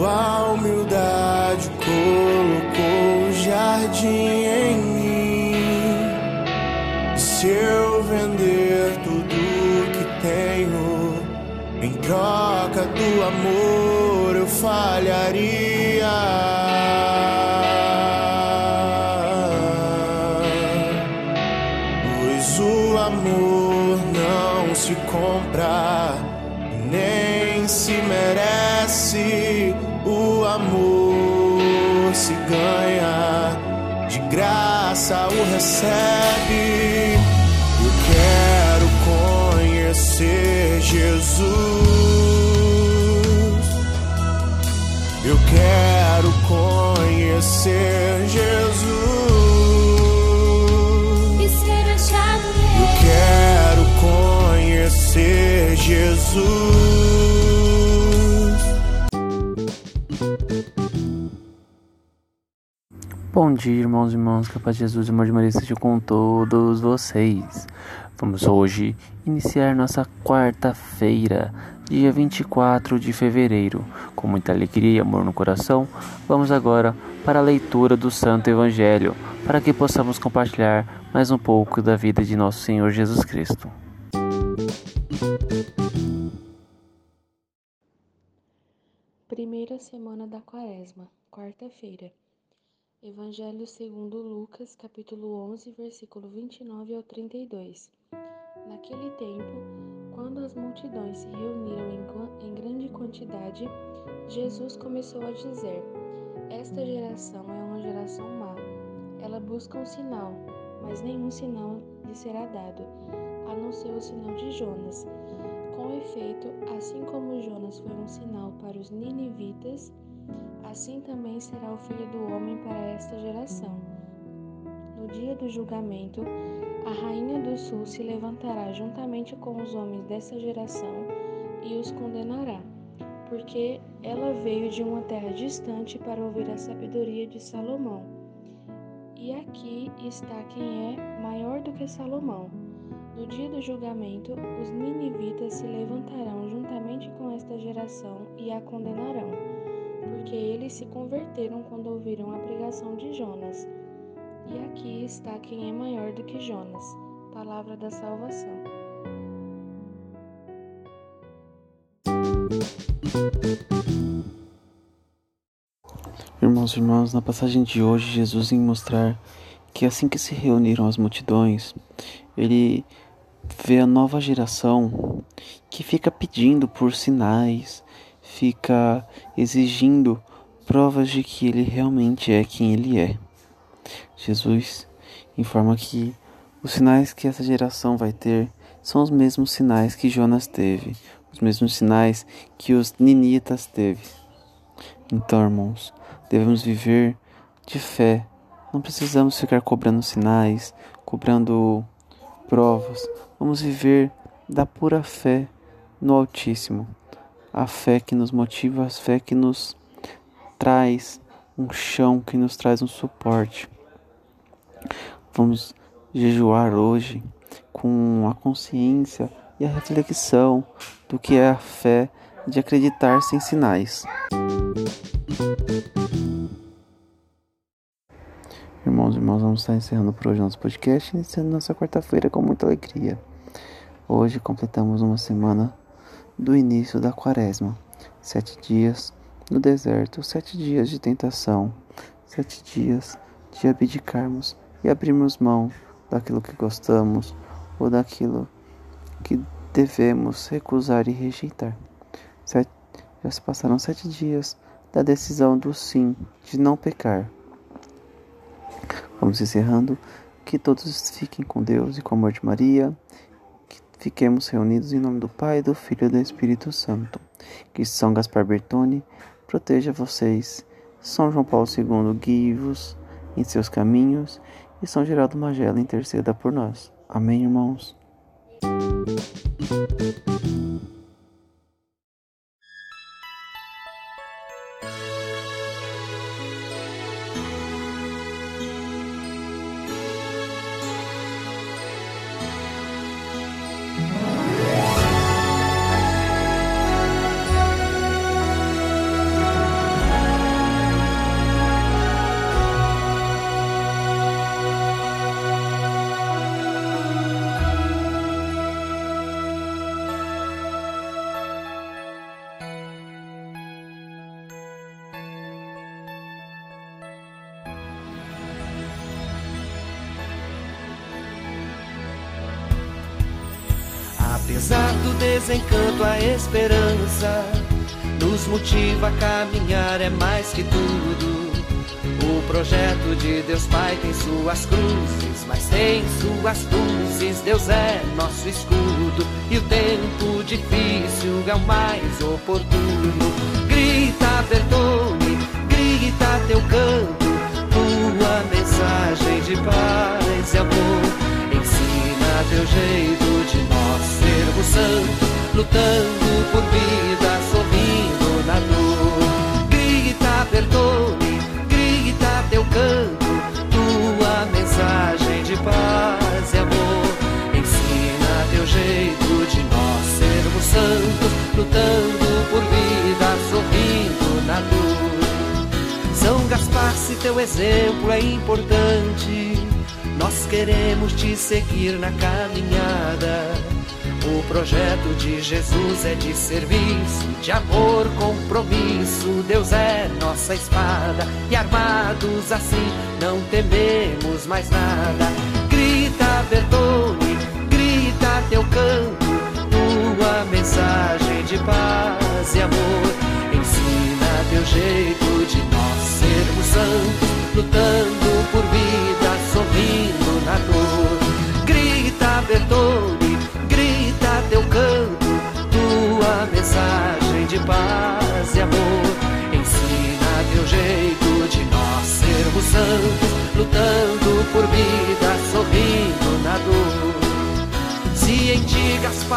Sua humildade colocou o jardim em mim. Se eu vender tudo que tenho em troca do amor, eu falharia. Pois amor se ganha, de graça o recebe. Eu quero conhecer Jesus. Eu quero conhecer Jesus. e ser achado Eu quero conhecer Jesus. Bom dia, irmãos e irmãs, que a paz de Jesus e amor de Maria esteja com todos vocês. Vamos hoje iniciar nossa quarta-feira, dia 24 de fevereiro. Com muita alegria e amor no coração, vamos agora para a leitura do Santo Evangelho, para que possamos compartilhar mais um pouco da vida de nosso Senhor Jesus Cristo. Primeira semana da Quaresma, quarta-feira. Evangelho segundo Lucas, capítulo 11, versículo 29 ao 32. Naquele tempo, quando as multidões se reuniram em, em grande quantidade, Jesus começou a dizer: Esta geração é uma geração má. Ela busca um sinal, mas nenhum sinal lhe será dado, a não ser o sinal de Jonas. Com efeito, assim como Jonas foi um sinal para os ninivitas, assim também será o filho do homem para esta geração. No dia do julgamento, a rainha do sul se levantará juntamente com os homens dessa geração e os condenará, porque ela veio de uma terra distante para ouvir a sabedoria de Salomão. E aqui está quem é maior do que Salomão. No dia do julgamento, os ninivitas se levantarão juntamente com esta geração e a condenarão, porque eles se converteram quando ouviram a pregação de Jonas. E aqui está quem é maior do que Jonas. Palavra da salvação. Irmãos e irmãs, na passagem de hoje, Jesus em mostrar que assim que se reuniram as multidões, ele vê a nova geração que fica pedindo por sinais, fica exigindo provas de que ele realmente é quem ele é. Jesus informa que os sinais que essa geração vai ter são os mesmos sinais que Jonas teve, os mesmos sinais que os ninitas teve. Então, irmãos, devemos viver de fé. Não precisamos ficar cobrando sinais, cobrando provas. Vamos viver da pura fé no Altíssimo. A fé que nos motiva, a fé que nos traz um chão, que nos traz um suporte. Vamos jejuar hoje com a consciência e a reflexão do que é a fé de acreditar sem sinais. Irmãos e irmãs, vamos estar encerrando por hoje nosso podcast, iniciando nossa quarta-feira com muita alegria. Hoje completamos uma semana do início da quaresma. Sete dias no deserto, sete dias de tentação, sete dias de abdicarmos e abrirmos mão daquilo que gostamos ou daquilo que devemos recusar e rejeitar. Sete, já se passaram sete dias da decisão do sim, de não pecar. Vamos encerrando. Que todos fiquem com Deus e com o amor de Maria. Que fiquemos reunidos em nome do Pai, do Filho e do Espírito Santo. Que São Gaspar Bertone proteja vocês. São João Paulo II guie-vos em seus caminhos. E São Geraldo Magela interceda por nós. Amém, irmãos. Apesar do desencanto, a esperança nos motiva a caminhar, é mais que tudo. O projeto de Deus Pai tem suas cruzes, mas tem suas luzes. Deus é nosso escudo e o tempo difícil é o mais oportuno. Grita, Bertone, grita teu canto, tua mensagem de paz e amor. Lutando por vida, sorrindo na dor. Grita, Bertone, grita teu canto, tua mensagem de paz e amor. Ensina teu jeito de nós sermos santos, lutando por vida, sorrindo na dor. São Gaspar, se teu exemplo é importante, nós queremos te seguir na caminhada. O projeto de Jesus é de serviço, de amor, compromisso. Deus é nossa espada e armados assim não tememos mais nada. Grita, Bertone, grita teu canto, tua mensagem de paz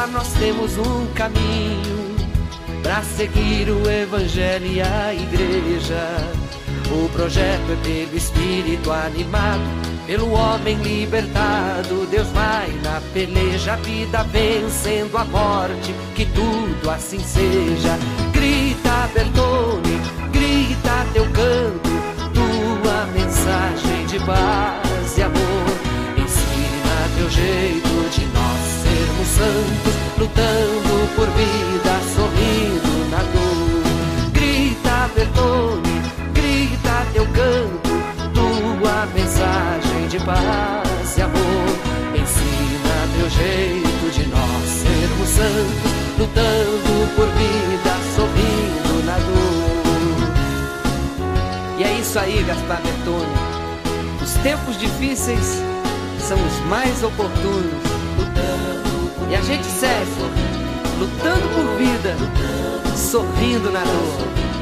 nós temos um caminho para seguir o Evangelho e a Igreja. O projeto é pelo Espírito animado, pelo homem libertado. Deus vai na peleja, a vida vencendo a morte, que tudo assim seja. Grita, Bertone, grita teu canto, paz e amor. Ensina teu jeito de nós sermos santos, lutando por vida, sorrindo na dor. E é isso aí, Gaspar Bertone. Os tempos difíceis são os mais oportunos. E a gente segue, lutando por vida, sorrindo na dor.